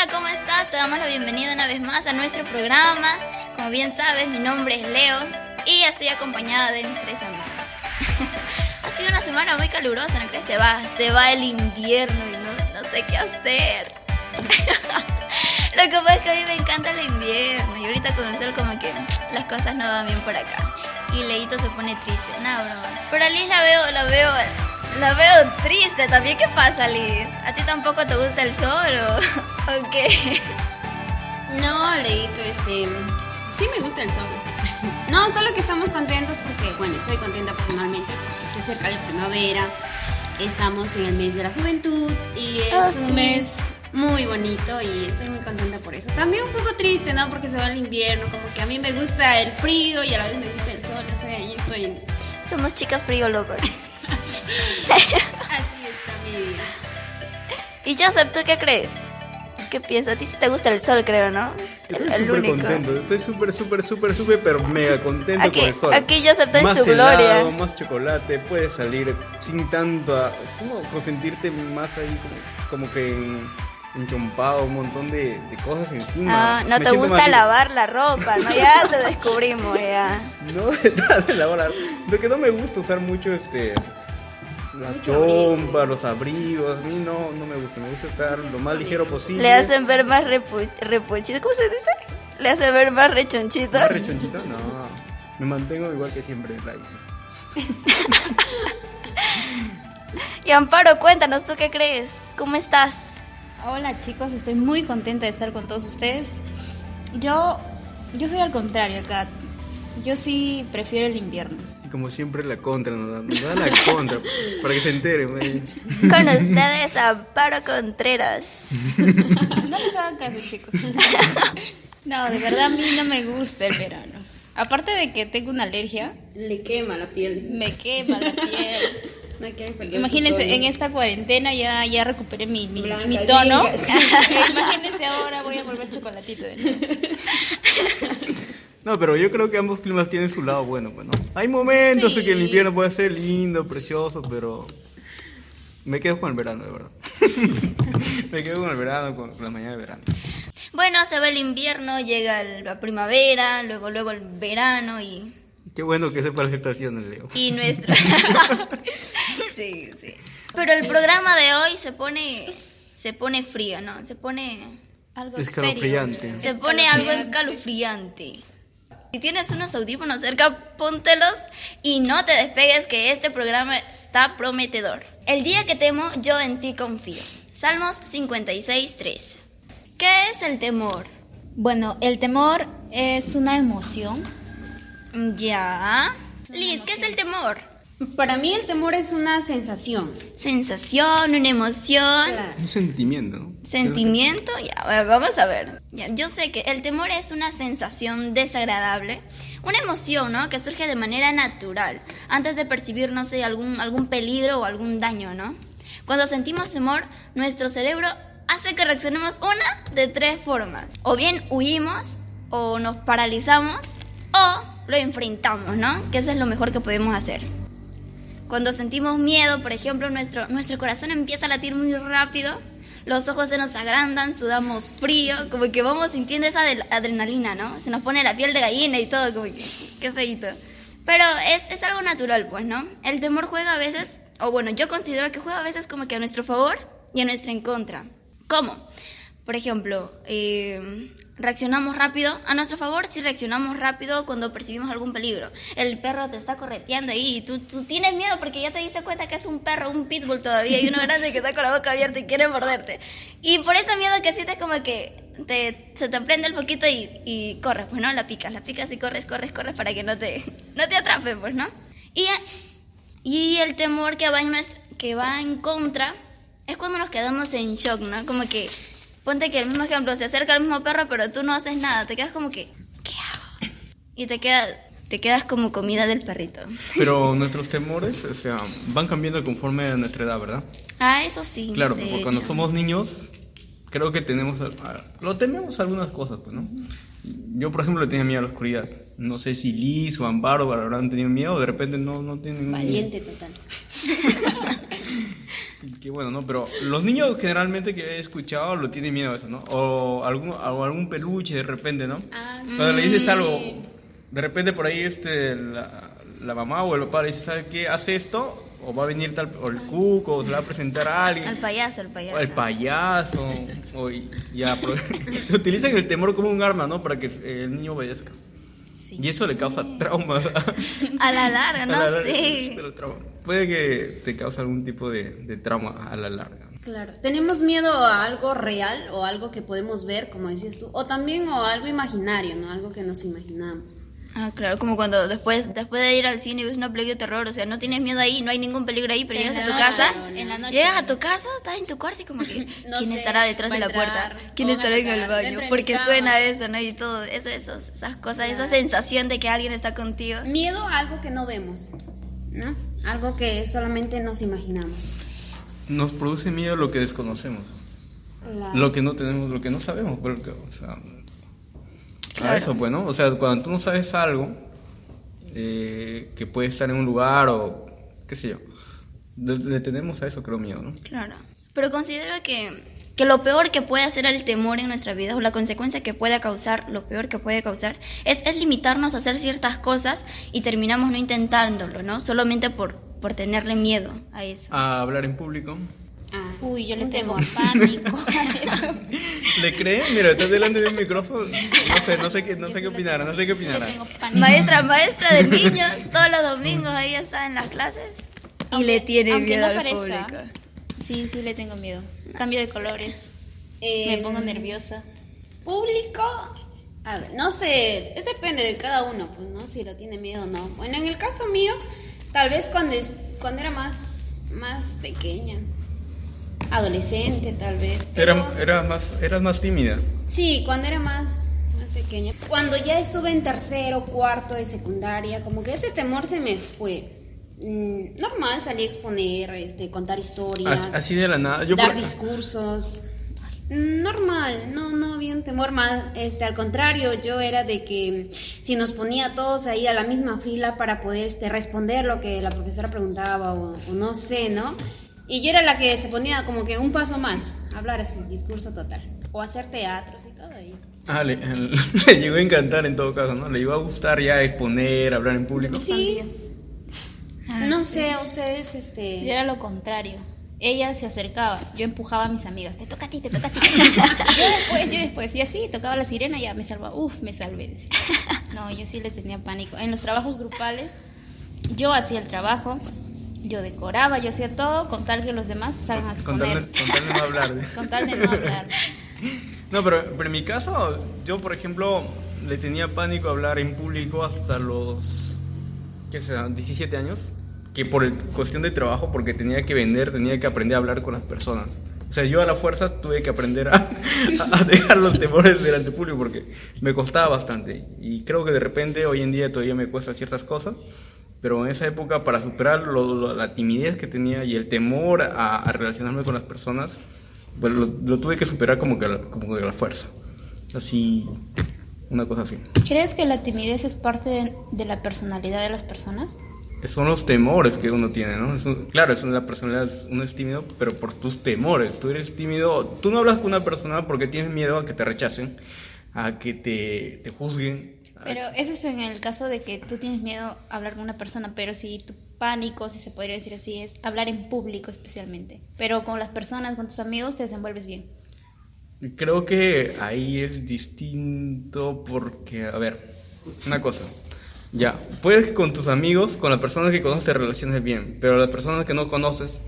Hola, ¿cómo estás? Te damos la bienvenida una vez más a nuestro programa. Como bien sabes, mi nombre es Leo y estoy acompañada de mis tres amigas. ha sido una semana muy calurosa, ¿no crees? Se va, se va el invierno y no, no sé qué hacer. Lo que pasa es que a mí me encanta el invierno y ahorita con el sol como que las cosas no van bien por acá. Y Leito se pone triste, no, bro. Pero a Liz la veo, la veo, la veo triste también. ¿Qué pasa, Liz? ¿A ti tampoco te gusta el sol o, o qué? No, Leito, este... Sí me gusta el sol. No, solo que estamos contentos porque, bueno, estoy contenta personalmente. Se acerca la primavera, estamos en el mes de la juventud y es Ah, un sí. mes muy bonito y estoy muy contenta por eso. También un poco triste, ¿no? Porque se va el invierno, como que a mí me gusta el frío y a la vez me gusta el sol, o sea, ahí estoy en... Somos chicas frío lovers. Así está mi día. Y Joseph, ¿tú qué crees? ¿Qué piensas? A ti sí te gusta el sol, creo, ¿no? Estoy el súper único. contento, estoy súper, súper, súper, súper, pero mega contento Aquí- con el sol. aquí Joseph está en más su gloria. helado, más chocolate, puedes salir sin tanto, a- ¿cómo consentirte más ahí como, como que en- enchompado, un montón de, de cosas encima. Ah, no Me te gusta más- lavar la ropa, ¿no? Ya te descubrimos, ya. No de lavar. Lo que no me gusta usar mucho este las chompas, los abrigos, a mí no, no me gusta, me gusta estar lo más ligero posible. Le hacen ver más repu repuchito. ¿Cómo se dice? Le hacen ver más rechonchito. ¿Más rechonchito? No, me mantengo igual que siempre en raíz. Y Amparo, cuéntanos, ¿tú qué crees? ¿Cómo estás? Hola chicos, estoy muy contenta de estar con todos ustedes. Yo, yo soy al contrario, Kat. Yo sí prefiero el invierno. Y como siempre la contra, nos da, nos da la contra, para que se entere. man. Con ustedes, Amparo Contreras. No les hagan caso, chicos. No, de verdad a mí no me gusta el verano. Aparte de que tengo una alergia, Le quema la piel. me quema la piel. Imagínense, en esta cuarentena ya, ya recuperé mi, mi, Blanca, mi tono. Imagínense ahora voy a volver chocolatito de nuevo. No, pero yo creo que ambos climas tienen su lado bueno, pues, ¿no? Hay momentos en que el invierno puede ser lindo, precioso, pero me quedo con el verano, de verdad. me quedo con el verano, con la mañana de verano. Bueno, se va el invierno, llega el- la primavera, luego luego el verano y Qué bueno que sepa las estaciones, Leo. y nuestro Sí, sí. Pero el programa de hoy se pone se pone frío, ¿no? Se pone Algo Escalofriante. serio. se pone algo escalofriante. Si tienes unos audífonos cerca, póntelos y no te despegues que este programa está prometedor. El día que temo, yo en ti confío. Salmos 56.3. ¿Qué es el temor? Bueno, el temor es una emoción. Ya. Liz, ¿qué es el temor? Para mí el temor es una sensación. Sensación, una emoción, Un sentimiento, ¿no? sentimiento. Ya, vamos a ver. Ya, yo sé que el temor es una sensación desagradable, una emoción, ¿no? Que surge de manera natural, antes de percibir, no sé, algún, algún peligro o algún daño, ¿no? Cuando sentimos temor, nuestro cerebro hace que reaccionemos una de tres formas. O bien huimos, o nos paralizamos, o lo enfrentamos, ¿no? Que eso es lo mejor que podemos hacer. Cuando sentimos miedo, por ejemplo, nuestro, nuestro corazón empieza a latir muy rápido, los ojos se nos agrandan, sudamos frío, como que vamos sintiendo esa adrenalina, ¿no? Se nos pone la piel de gallina y todo, como que, qué feito. Pero es, es algo natural, pues, ¿no? El temor juega a veces, o bueno, yo considero que juega a veces como que a nuestro favor y a nuestra en contra. ¿Cómo? Por ejemplo, eh, reaccionamos rápido. A nuestro favor, si reaccionamos rápido cuando percibimos algún peligro. El perro te está correteando ahí y tú, tú tienes miedo porque ya te diste cuenta que es un perro, un pitbull todavía y uno grande que está con la boca abierta y quiere morderte. Y por ese miedo que sientes como que te, se te prende el poquito y, y corres, pues, ¿no? La picas, la picas y corres, corres, corres para que no te, no te atrape, pues, ¿no? Y, y el temor que va, en nuestra- que va en contra es cuando nos quedamos en shock, ¿no? Como que, ponte que el mismo ejemplo, se acerca el mismo perro, pero tú no haces nada, te quedas como que, ¿qué hago? Y te, queda, te quedas como comida del perrito. Pero nuestros temores, o sea, van cambiando conforme a nuestra edad, ¿verdad? Ah, eso sí. Claro, de porque cuando hecho. somos niños, creo que tenemos, lo tememos algunas cosas, pues, ¿no? Yo, por ejemplo, le tenía miedo a la oscuridad. No sé si Liz o Amparo habrán tenido miedo, de repente no, no tienen. Valiente total. Qué bueno, ¿no? Pero los niños generalmente que he escuchado lo tienen miedo a eso, ¿no? O algún, o algún peluche de repente, ¿no? Ah, Cuando le dices algo, de repente por ahí este, la, la mamá o el papá le dice, ¿sabes qué? Hace esto, o va a venir tal, o el cuco, o se le va a presentar a alguien. Al payaso, al payaso. O el payaso, o y- ya, pero utilizan el temor como un arma, ¿no? Para que el niño obedezca. Sí. Y eso le causa traumas. A la larga, no la larga, sé. pero trauma. Puede que te cause algún tipo de, de trauma a la larga. Claro. Tenemos miedo a algo real o algo que podemos ver, como decías tú, o también o algo imaginario, ¿no? Algo que nos imaginamos. Ah, claro, como cuando después después de ir al cine y ves una película de terror, o sea, no tienes miedo ahí, no hay ningún peligro ahí, pero En llegas a tu noche, casa, en la noche. llegas a tu casa, estás en tu cuarto y como que, No ¿quién sé, estará detrás de la puerta? ¿Quién o estará en el baño? Porque suena eso, ¿no? Y todo, eso, esos, esas cosas, esa sensación de que alguien está contigo. Miedo a algo que no vemos, ¿no? Algo que solamente nos imaginamos. Nos produce miedo lo que desconocemos. Lo que no tenemos, lo que no sabemos. Porque, o sea, Claro. a eso, bueno. O sea, cuando tú no sabes algo eh, que puede estar en un lugar o qué sé yo, le, le tenemos a eso, creo, miedo, ¿no? Claro. Pero considero que, que lo peor que puede hacer el temor en nuestra vida o la consecuencia que puede causar, lo peor que puede causar, es, es limitarnos a hacer ciertas cosas y terminamos no intentándolo, ¿no? Solamente por, por tenerle miedo a eso. A hablar en público. Ah, Uy, yo le tengo temor. pánico a eso. ¿Le creen? Mira, estás delante de un micrófono. No sé, no sé qué, no sé qué opinará, no sé qué pánico. Maestra, maestra de niños, todos los domingos ahí está en las clases y Aunque- le tiene aunque miedo no al parezca, público. Sí, sí le tengo miedo. Cambio de colores. Eh, Me pongo nerviosa. Público, a ver, no sé, es depende de cada uno, pues, ¿no? Si lo tiene miedo o no. Bueno, en el caso mío, tal vez cuando, es- cuando era más, más pequeña, adolescente tal vez. pero- Era, era más, eras más tímida. Sí, cuando era más, más pequeña. Cuando ya estuve en tercero, cuarto de secundaria, como que ese temor se me fue. Mm, normal, salí a exponer, este, contar historias, Así, así de la nada. Yo dar por- discursos. Normal, no, no había un temor más, este, al contrario, yo era de que si nos ponía todos ahí a la misma fila para poder este, responder lo que la profesora preguntaba o, o no sé, ¿no? Y yo era la que se ponía como que un paso más, hablar así, discurso total, o hacer teatros y todo ahí. Ah, le, le llegó a encantar en todo caso, ¿no? Le iba a gustar ya exponer, hablar en público. Sí, Ah, no sí. sé, ustedes, este... Yo era lo contrario. Ella se acercaba, yo empujaba a mis amigas, te toca a ti, te toca a ti. yo después, yo después, y así, tocaba la sirena, ya me salvaba, uf, me salvé. decía. No, yo sí le tenía pánico. En los trabajos grupales, yo hacía el trabajo, yo decoraba, yo hacía todo, con tal que los demás salgan a exponer. con tal de no hablar. Con tal de no hablar. No, pero, pero en mi caso, yo por ejemplo, le tenía pánico a hablar en público hasta los, ¿qué será? 17 años. Que por el- cuestión de trabajo, porque tenía que vender, tenía que aprender a hablar con las personas. O sea, yo a la fuerza tuve que aprender a, a dejar los temores delante del público porque me costaba bastante. Y creo que de repente hoy en día todavía me cuesta ciertas cosas. Pero en esa época, para superar lo- lo- la timidez que tenía y el temor a, a relacionarme con las personas, pues lo, lo tuve que superar como que, a la- como que a la fuerza. Así, una cosa así. ¿Crees que la timidez es parte de, de la personalidad de las personas? Son los temores que uno tiene, ¿no? Es un- claro, es una personalidad, uno es tímido, pero por tus temores. Tú eres tímido, tú no hablas con una persona porque tienes miedo a que te rechacen, a que te, te juzguen. Pero eso es en el caso de que tú tienes miedo a hablar con una persona, pero si tu pánico, si se podría decir así, es hablar en público especialmente. Pero con las personas, con tus amigos, te desenvuelves bien. Creo que ahí es distinto porque, a ver, una cosa. Ya, puedes que con tus amigos, con las personas que conoces te relaciones bien, pero las personas que no conoces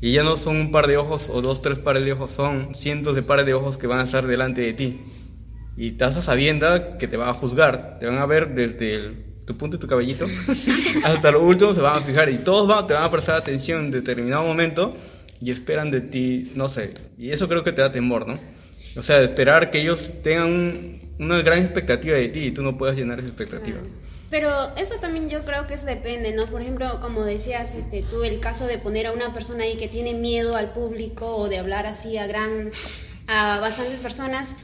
y ya no son un par de ojos o dos, tres pares de ojos, son cientos de pares de ojos que van a estar delante de ti. Y estás a sabienda que te van a juzgar, te van a ver desde el- tu punto de tu cabellito hasta lo último, se van a fijar y todos van, te van a prestar atención en determinado momento y esperan de ti, no sé, y eso creo que te da temor, ¿no? O sea, esperar que ellos tengan un- una gran expectativa de ti y tú no puedas llenar esa expectativa. Pero eso también yo creo que eso depende, ¿no? Por ejemplo, como decías, este, tú el caso de poner a una persona ahí que tiene miedo al público o de hablar así a gran, a bastantes personas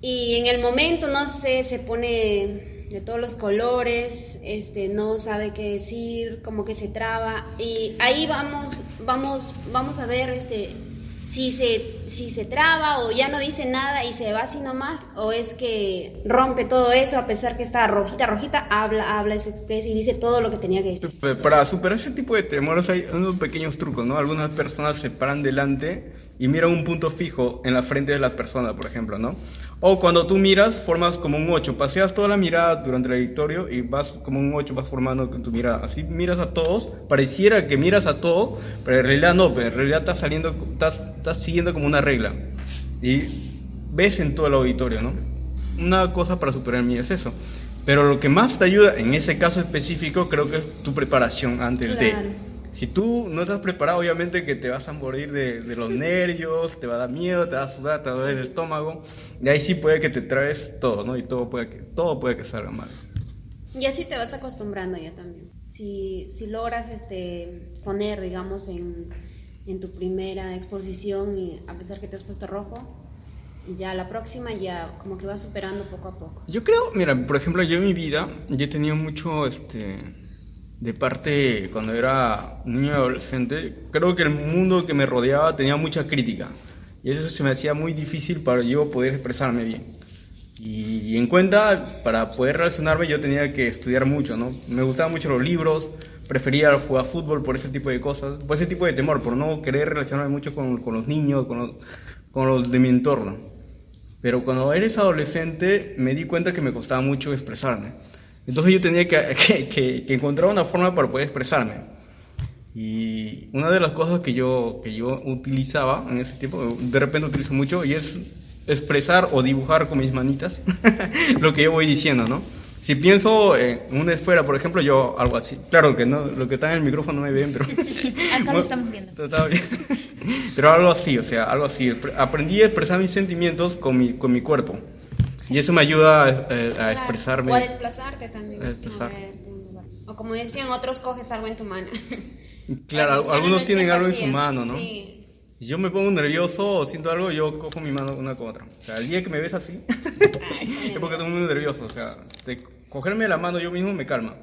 y en el momento, no sé, se pone de todos los colores, este, no sabe qué decir, como que se traba. Y ahí vamos, vamos, vamos a ver este, si se, si se traba o ya no dice nada y se va así nomás, o es que rompe todo eso a pesar que está rojita, rojita, habla, habla, se expresa y dice todo lo que tenía que decir. Para superar ese tipo de temores hay unos pequeños trucos, ¿no? Algunas personas se paran delante y miran un punto fijo en la frente de las personas, por ejemplo, ¿no? O cuando tú miras, formas como un 8, paseas toda la mirada durante el editorio y vas como un 8, vas formando tu mirada. Así miras a todos, pareciera que miras a todos, pero en realidad no, pero en realidad estás saliendo, estás, estás siguiendo como una regla. Y ves en todo el auditorio, ¿no? Una cosa para superar el miedo es eso. Pero lo que más te ayuda en ese caso específico creo que es tu preparación antes Claro. de. Si tú no estás preparado, obviamente que te vas a morir de, de los nervios, te va a dar miedo, te va a sudar, te va a doler el estómago. Y ahí sí puede que te traes todo, ¿no? Y todo puede que, todo puede que salga mal. Y así te vas acostumbrando ya también. Si, si logras este, poner, digamos, en, en tu primera exposición, y a pesar que te has puesto rojo, ya la próxima ya como que vas superando poco a poco. Yo creo, mira, por ejemplo, yo en mi vida, yo he tenido mucho, este, de parte, cuando era niño adolescente, creo que el mundo que me rodeaba tenía mucha crítica. Y eso se me hacía muy difícil para yo poder expresarme bien. Y, en cuenta, para poder relacionarme, yo tenía que estudiar mucho, ¿no? Me gustaban mucho los libros, prefería jugar fútbol por ese tipo de cosas, por ese tipo de temor, por no querer relacionarme mucho con, los niños, con los de mi entorno. Pero cuando eres adolescente me di cuenta que me costaba mucho expresarme. Entonces yo tenía que, que, que- que encontrar una forma para poder expresarme. Y una de las cosas que yo, que yo utilizaba en ese tiempo, de repente utilizo mucho, y es expresar o dibujar con mis manitas lo que yo voy diciendo, ¿no? Si pienso en una esfera, por ejemplo, yo algo así. Claro que no, lo que está en el micrófono no me ven, pero... Acá lo estamos viendo. Pero algo así, o sea, algo así. Aprendí a expresar mis sentimientos con mi, con mi cuerpo. Y eso me ayuda a, eh, a expresarme. O a desplazarte también. A desplazar. O como decían otros, coges algo en tu mano. Claro, tu algunos no tienen algo en su mano, ¿no? Sí. Yo me pongo nervioso o siento algo, yo cojo mi mano una con otra. O sea, el día que me ves así, es porque estoy muy nervioso. O sea, de cogerme la mano yo mismo me calma.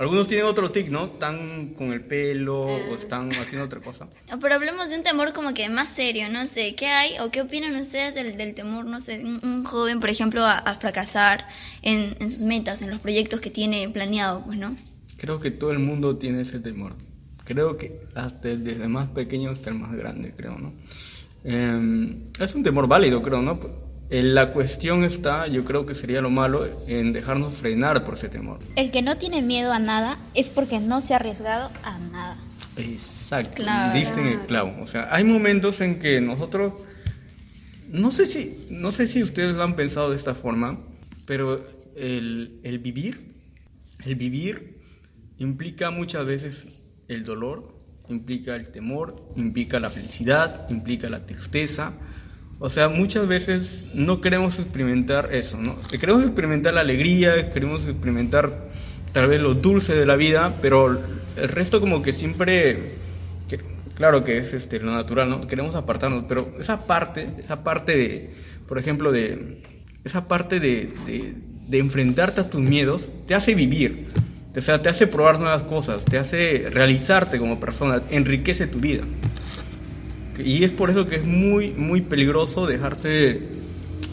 Algunos tienen otro tic, ¿no? Están con el pelo o están haciendo otra cosa. Pero hablemos de un temor como que más serio, no sé, ¿qué hay o qué opinan ustedes del, del temor, no sé, un, un joven, por ejemplo, a, a fracasar en, en sus metas, en los proyectos que tiene planeado, pues, ¿no? Creo que todo el mundo tiene ese temor. Creo que hasta desde el más pequeño hasta el más grande, creo, ¿no? Eh, es un temor válido, creo, ¿no? La cuestión está, yo creo que sería lo malo, en dejarnos frenar por ese temor. El que no tiene miedo a nada es porque no se ha arriesgado a nada. Exacto, Claro. diste en el clavo. O sea, hay momentos en que nosotros, no sé si, no sé si ustedes lo han pensado de esta forma, pero el, el vivir, el vivir implica muchas veces el dolor, implica el temor, implica la felicidad, implica la tristeza. O sea, muchas veces no queremos experimentar eso, ¿no? Queremos experimentar la alegría, queremos experimentar tal vez lo dulce de la vida, pero el resto como que siempre, claro que es este, lo natural, ¿no? Queremos apartarnos, pero esa parte, esa parte de, por ejemplo, de, esa parte de, de, de enfrentarte a tus miedos, te hace vivir, o sea, te hace probar nuevas cosas, te hace realizarte como persona, enriquece tu vida. Y es por eso que es muy, muy peligroso dejarse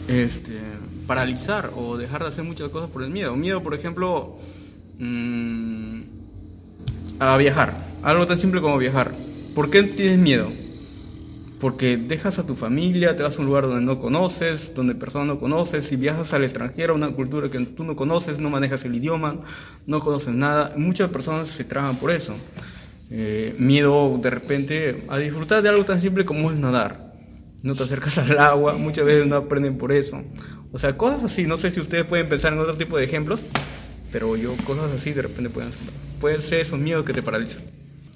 este, paralizar o dejar de hacer muchas cosas por el miedo. Miedo, por ejemplo, mm, a viajar. Algo tan simple como viajar. ¿Por qué tienes miedo? Porque dejas a tu familia, te vas a un lugar donde no conoces, donde personas no conoces, si viajas al extranjero, a una cultura que tú no conoces, no manejas el idioma, no conoces nada. Muchas personas se traban por eso. Eh, miedo de repente a disfrutar de algo tan simple como es nadar. No te acercas al agua, muchas veces no aprenden por eso. O sea, cosas así, no sé si ustedes pueden pensar en otro tipo de ejemplos, pero yo cosas así de repente pueden pueden ser esos miedos que te paralizan.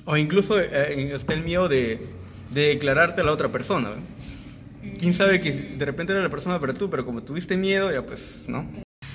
O incluso eh, está el miedo de, de declararte a la otra persona. ¿Quién sabe que de repente era la persona para tú, pero como tuviste miedo, ya pues, ¿no?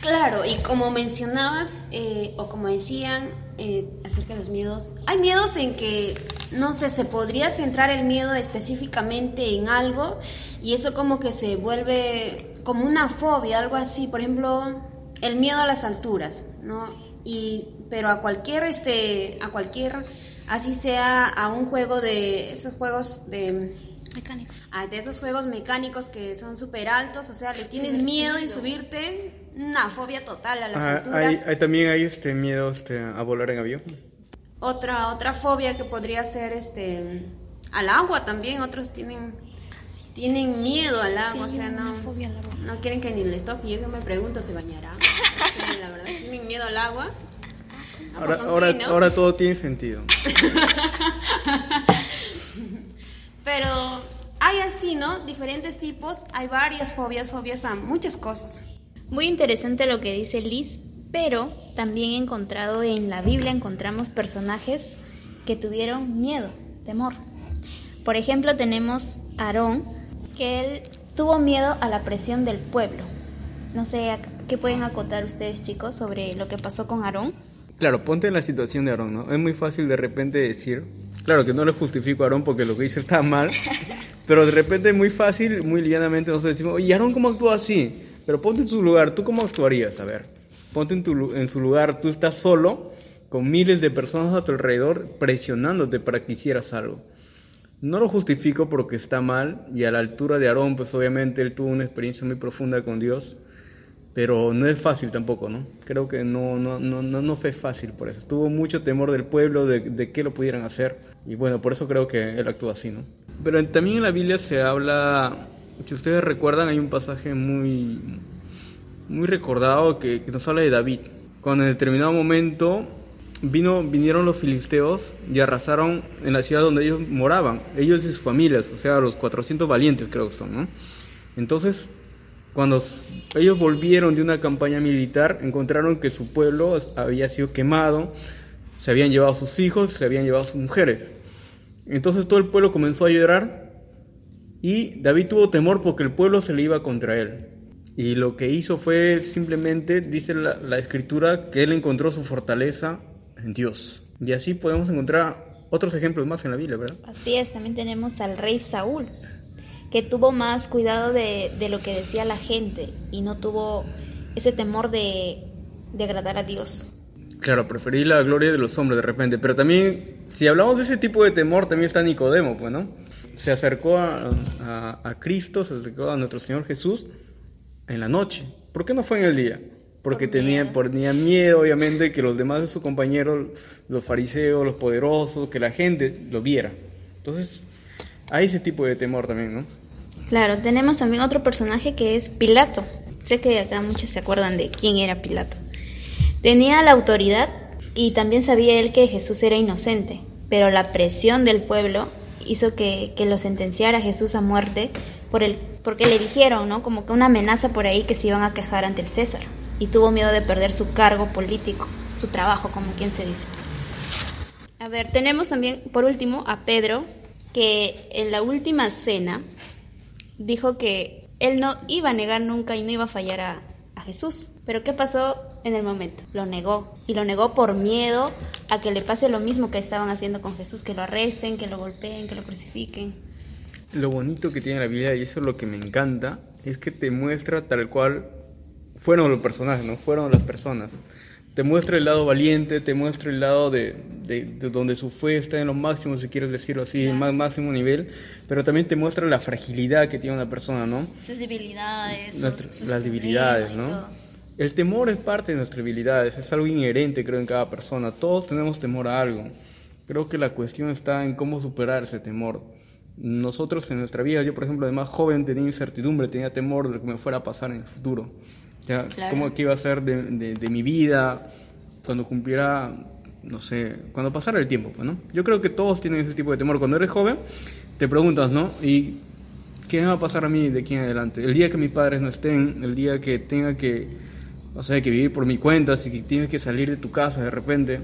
Claro, y como mencionabas, eh, o como decían eh, acerca de los miedos, hay miedos en que, no sé, se podría centrar el miedo específicamente en algo y eso como que se vuelve como una fobia, algo así. Por ejemplo, el miedo a las alturas, ¿no? Y, pero a cualquier, este, a cualquier, así sea a un juego de, esos juegos de... Mecánico. a- de esos juegos mecánicos que son súper altos, o sea, le tienes miedo de subirte, una fobia total a las Ah, alturas. hay, hay también hay este miedo este, a volar en avión. Otra, otra fobia que podría ser este al agua también, otros tienen tienen miedo al agua, o sea, no, fobia al agua. no quieren que ni les toque. Yo eso me pregunto, ¿se bañará? Sí, la verdad, tienen miedo al agua. Ahora, ¿Con ahora, qué, no? ahora todo tiene sentido. Pero hay así, ¿no? Diferentes tipos, hay varias fobias, fobias a muchas cosas. Muy interesante lo que dice Liz, pero también he encontrado en la Biblia encontramos personajes que tuvieron miedo, temor. Por ejemplo, tenemos a Aarón, que él tuvo miedo a la presión del pueblo. No sé, ¿a- ¿qué pueden acotar ustedes, chicos, sobre lo que pasó con Aarón? Claro, ponte en la situación de Aarón, ¿no? Es muy fácil de repente decir, claro que no le justifico a Aarón porque lo que hizo está mal, pero de repente es muy fácil, muy livianamente nosotros decimos, oye, Aarón, ¿cómo actúa así? Pero ponte en su lugar, ¿tú cómo actuarías? A ver, ponte en, tu, en su lugar, tú estás solo, con miles de personas a tu alrededor, presionándote para que hicieras algo. No lo justifico porque está mal y a la altura de Aarón, pues obviamente él tuvo una experiencia muy profunda con Dios, pero no es fácil tampoco, ¿no? Creo que no, no, no, no, fue fácil por eso. Tuvo mucho temor del pueblo, de, de qué lo pudieran hacer y bueno, por eso creo que él actúa así, ¿no? Pero también en la Biblia se habla, si ustedes recuerdan, hay un pasaje muy, muy recordado que, que nos habla de David. Cuando en determinado momento vino, vinieron los filisteos y arrasaron en la ciudad donde ellos moraban, ellos y sus familias, o sea, los 400 valientes creo que son, ¿no? Entonces, cuando ellos volvieron de una campaña militar, encontraron que su pueblo había sido quemado, se habían llevado sus hijos, se habían llevado sus mujeres. Entonces todo el pueblo comenzó a llorar y David tuvo temor porque el pueblo se le iba contra él. Y lo que hizo fue simplemente, dice la, la escritura, que él encontró su fortaleza en Dios. Y así podemos encontrar otros ejemplos más en la Biblia, ¿verdad? Así es, también tenemos al rey Saúl, que tuvo más cuidado de, de lo que decía la gente y no tuvo ese temor de, de agradar a Dios. Claro, preferí la gloria de los hombres de repente, pero también, si hablamos de ese tipo de temor, también está Nicodemo, pues, ¿no? Se acercó a, a- a Cristo, se acercó a nuestro Señor Jesús en la noche. ¿Por qué no fue en el día? Porque tenía, por- tenía miedo, obviamente, que los demás de sus compañeros, los fariseos, los poderosos, que la gente lo viera. Entonces, hay ese tipo de temor también, ¿no? Claro, tenemos también otro personaje que es Pilato. Sé que acá muchos se acuerdan de quién era Pilato. Tenía la autoridad y también sabía él que Jesús era inocente, pero la presión del pueblo hizo que, que lo sentenciara Jesús a muerte por el, porque le dijeron, ¿no? Como que una amenaza por ahí que se iban a quejar ante el César. Y tuvo miedo de perder su cargo político, su trabajo, como quien se dice. A ver, tenemos también, por último, a Pedro, que en la última cena dijo que él no iba a negar nunca y no iba a fallar a, a Jesús. Pero ¿qué pasó en el momento? Lo negó. Y lo negó por miedo a que le pase lo mismo que estaban haciendo con Jesús, que lo arresten, que lo golpeen, que lo crucifiquen. Lo bonito que tiene la Biblia, y eso es lo que me encanta, es que te muestra tal cual fueron los personajes, no fueron las personas. Te muestra el lado valiente, te muestra el lado de, de- de donde su fe está en lo máximo, si quieres decirlo así, el más máximo nivel, pero también te muestra la fragilidad que tiene una persona, ¿no? Sus debilidades, Nuestra- sus las debilidades, ¿no? El temor es parte de nuestras debilidades, es algo inherente, creo, en cada persona. Todos tenemos temor a algo. Creo que la cuestión está en cómo superar ese temor. Nosotros en nuestra vida, yo por ejemplo, de más joven tenía incertidumbre, tenía temor de lo que me fuera a pasar en el futuro. Claro. ¿Cómo que iba a ser de, de- de mi vida cuando cumpliera, no sé, cuando pasara el tiempo? ¿no? Yo creo que todos tienen ese tipo de temor. Cuando eres joven, te preguntas, ¿no? ¿Y qué me va a pasar a mí de aquí en adelante? El día que mis padres no estén, el día que tenga que, no sé, que vivir por mi cuenta, si tienes que salir de tu casa de repente.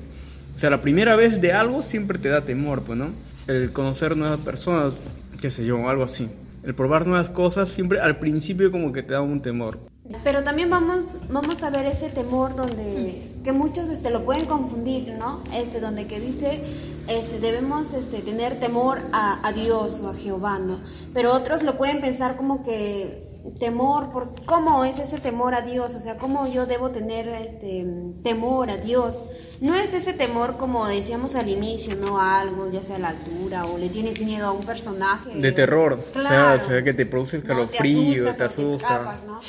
O sea, la primera vez de algo siempre te da temor, pues, ¿no? El conocer nuevas personas, qué sé yo, algo así. El probar nuevas cosas siempre al principio como que te da un temor. Pero también vamos, vamos a ver ese temor donde que muchos este, lo pueden confundir, ¿no? Este, donde que dice este, debemos este, tener temor a, a Dios o a Jehová, ¿no? Pero otros lo pueden pensar como que temor, por cómo es ese temor a Dios, o sea, cómo yo debo tener este temor a Dios. No es ese temor como decíamos al inicio, ¿no? A algo, ya sea a la altura, o le tienes miedo a un personaje. De terror, Claro. o, sea, o sea, que te produce No, escalofrío, te, asustas o asusta. escapas, ¿no?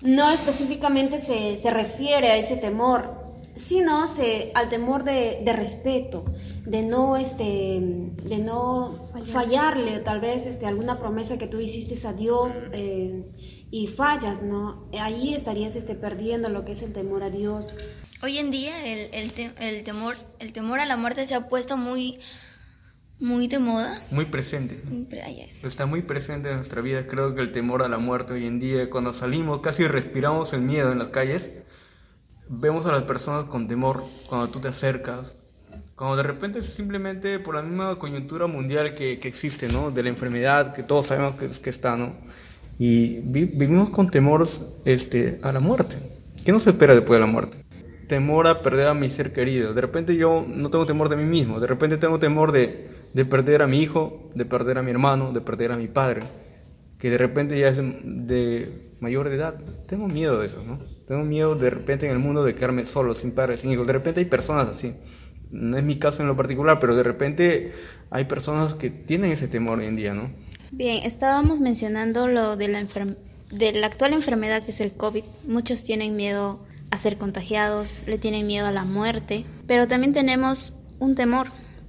No específicamente se, se refiere a ese temor, sino se, al temor de, de respeto, de no, este, de no fallarle tal vez este, alguna promesa que tú hiciste a Dios eh, y fallas, ¿no? Ahí estarías este, perdiendo lo que es el temor a Dios. Hoy en día el, el, te- el temor, el temor a la muerte se ha puesto muy, muy de moda. Muy presente. Está muy presente en nuestra vida. Creo que el temor a la muerte hoy en día, cuando salimos, casi respiramos el miedo en las calles. Vemos a las personas con temor cuando tú te acercas. Cuando de repente es simplemente por la misma coyuntura mundial que, que existe, ¿no? De la enfermedad que todos sabemos que, que está, ¿no? Y vi- vivimos con temor este, a la muerte. ¿Qué nos espera después de la muerte? Temor a perder a mi ser querido. De repente yo no tengo temor de mí mismo. De repente tengo temor de, de perder a mi hijo, de perder a mi hermano, de perder a mi padre. Que de repente ya es de mayor de edad. Tengo miedo de eso, ¿no? Tengo miedo de repente en el mundo de quedarme solo, sin padre, sin hijo. De repente hay personas así. No es mi caso en lo particular, pero de repente hay personas que tienen ese temor hoy en día, ¿no? Bien, estábamos mencionando lo de la, de la actual enfermedad que es el COVID. Muchos tienen miedo a ser contagiados, le tienen miedo a la muerte, pero también tenemos un temor,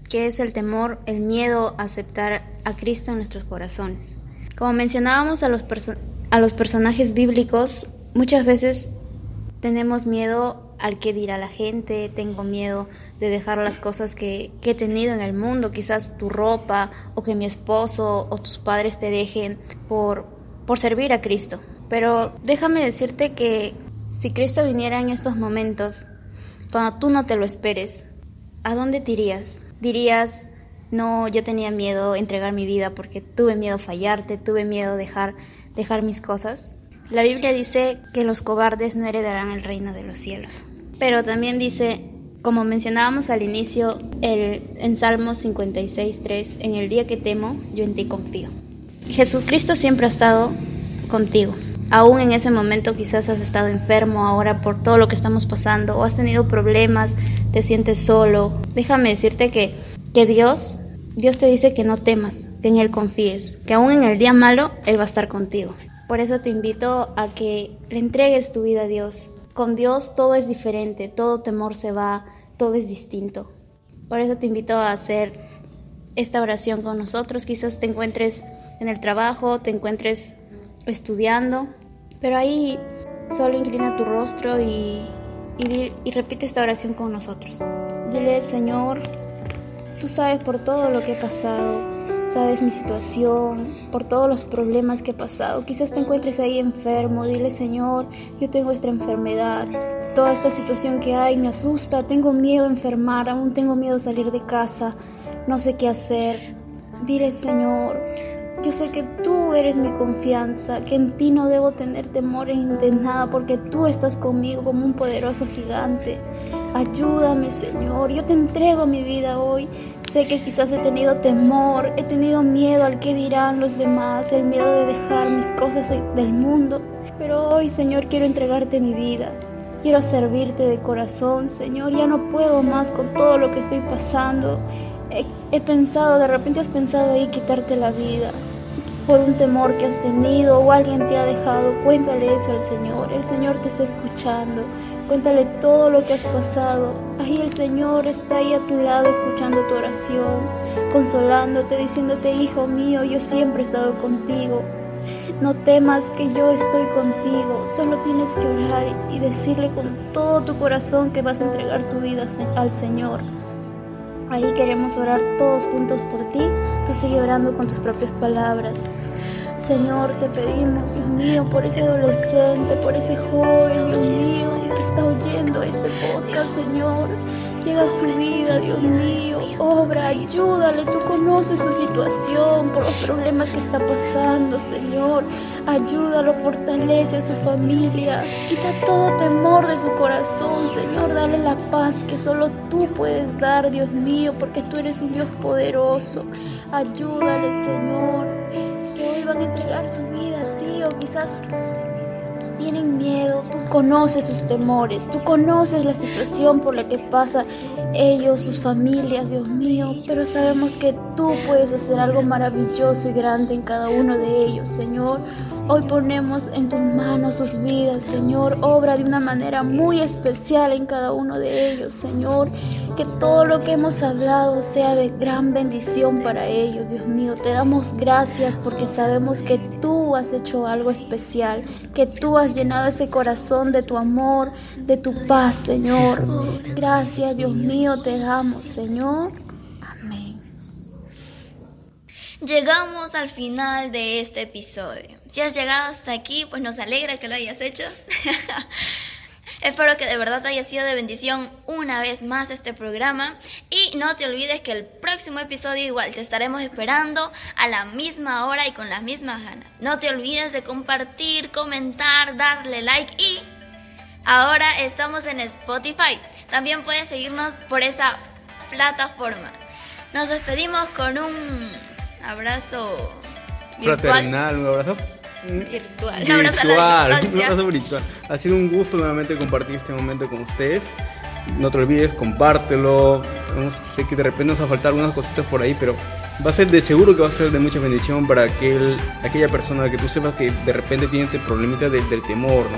que es el temor, el miedo a aceptar a Cristo en nuestros corazones. Como mencionábamos a los, a los personajes bíblicos, muchas veces tenemos miedo al que dirá la gente, tengo miedo de dejar las cosas que, que he tenido en el mundo, quizás tu ropa o que mi esposo o tus padres te dejen por, por servir a Cristo. Pero déjame decirte que si Cristo viniera en estos momentos, cuando tú no te lo esperes, ¿a dónde te irías? Dirías, no, yo tenía miedo entregar mi vida porque tuve miedo fallarte, tuve miedo dejar, dejar mis cosas. La Biblia dice que los cobardes no heredarán el reino de los cielos. Pero también dice, como mencionábamos al inicio, el, en Salmos 56.3, en el día que temo, yo en ti confío. Jesucristo siempre ha estado contigo. Aún en ese momento quizás has estado enfermo ahora por todo lo que estamos pasando o has tenido problemas, te sientes solo. Déjame decirte que, que Dios, Dios te dice que no temas, que en Él confíes, que aún en el día malo Él va a estar contigo. Por eso te invito a que le entregues tu vida a Dios. Con Dios todo es diferente, todo temor se va, todo es distinto. Por eso te invito a hacer esta oración con nosotros. Quizás te encuentres en el trabajo, te encuentres estudiando, pero ahí solo inclina tu rostro y, y, repite esta oración con nosotros. Dile, Señor, tú sabes por todo lo que he pasado, sabes mi situación, por todos los problemas que he pasado. Quizás te encuentres ahí enfermo, dile, Señor, yo tengo esta enfermedad. Toda esta situación que hay me asusta, tengo miedo a enfermar, aún tengo miedo a salir de casa, no sé qué hacer. Dile, Señor, yo sé que tú eres mi confianza, que en ti no debo tener temor de nada porque tú estás conmigo como un poderoso gigante. Ayúdame, Señor. Yo te entrego mi vida hoy. Sé que quizás he tenido temor, he tenido miedo al que dirán los demás, el miedo de dejar mis cosas del mundo. Pero hoy, Señor, quiero entregarte mi vida. Quiero servirte de corazón, Señor. Ya no puedo más con todo lo que estoy pasando. He, pensado, de repente has pensado ahí quitarte la vida por un temor que has tenido o alguien te ha dejado, cuéntale eso al Señor. El Señor te está escuchando. Cuéntale todo lo que has pasado. Ahí el Señor está ahí a tu lado escuchando tu oración, consolándote, diciéndote, hijo mío, yo siempre he estado contigo. No temas que yo estoy contigo. Solo tienes que orar y decirle con todo tu corazón que vas a entregar tu vida al Señor. Ahí queremos orar todos juntos por ti. Tú sigue orando con tus propias palabras. Señor, te pedimos, Dios mío, por ese adolescente, por ese joven, Dios mío, que está oyendo este podcast, Señor. Llega a su vida, Dios mío. Obra, ayúdale. Tú conoces su situación, por los problemas que está pasando, Señor. Ayúdalo, fortalece a su familia. Quita todo temor de su corazón, Señor. Dale la paz que solo tú puedes dar, Dios mío, porque tú eres un Dios poderoso. Ayúdale, Señor que hoy van a entregar su vida a ti, quizás tienen miedo, tú conoces sus temores, tú conoces la situación por la que pasa ellos, sus familias, Dios mío, pero sabemos que tú puedes hacer algo maravilloso y grande en cada uno de ellos, Señor. Hoy ponemos en tus manos sus vidas, Señor, obra de una manera muy especial en cada uno de ellos, Señor. Que todo lo que hemos hablado sea de gran bendición para ellos, Dios mío. Te damos gracias porque sabemos que tú has hecho algo especial, que tú has llenado ese corazón de tu amor, de tu paz, Señor. Gracias, Dios mío, te damos, Señor. Amén. Llegamos al final de este episodio. Si has llegado hasta aquí, pues nos alegra que lo hayas hecho. Espero que de verdad haya sido de bendición una vez más este programa y no te olvides que el próximo episodio igual te estaremos esperando a la misma hora y con las mismas ganas. No te olvides de compartir, comentar, darle like y ahora estamos en Spotify. También puedes seguirnos por esa plataforma. Nos despedimos con un abrazo virtual. Fraternal, un abrazo Virtual. Un abrazo a la virtual, un abrazo virtual. Ha sido un gusto nuevamente compartir este momento con ustedes. No te olvides, compártelo. Sé que de repente nos va a faltar algunas cositas por ahí, pero va a ser de seguro que va a ser de mucha bendición para aquel, aquella persona que tú sepas que de repente tiene este problemita de- del temor, ¿no?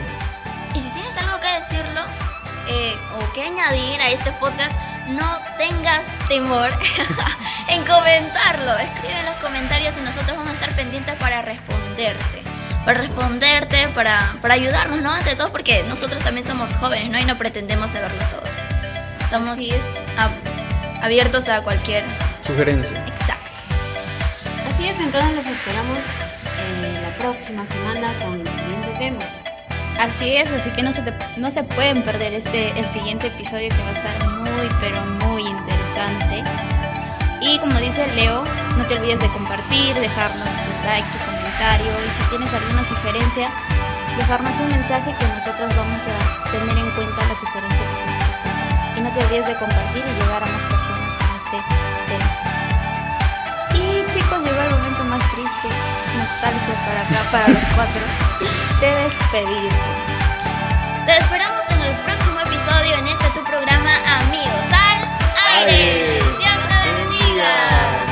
Este podcast, no tengas temor en comentarlo. Escribe en los comentarios y nosotros vamos a estar pendientes para responderte. Para responderte, para, para ayudarnos, ¿no? Entre todos, porque nosotros también somos jóvenes, ¿no? Y no pretendemos saberlo todo. Estamos Así es. ab- abiertos a cualquier. Sugerencia. Exacto. Así es, entonces los esperamos eh, la próxima semana con el siguiente tema. Así es, así que no se, te- no se pueden perder este el siguiente episodio que va a estar muy pero muy interesante. Y como dice Leo, no te olvides de compartir, dejarnos tu like, tu comentario y si tienes alguna sugerencia, dejarnos un mensaje que nosotros vamos a tener en cuenta la sugerencia que tú nos estás dando. Y no te olvides de compartir y llegar a más personas con este tema chicos, llegó el momento más triste, nostálgico para acá, para los cuatro, de despedirnos. Te esperamos en el próximo episodio en este tu programa Amigos al Aire. Dios te bendiga.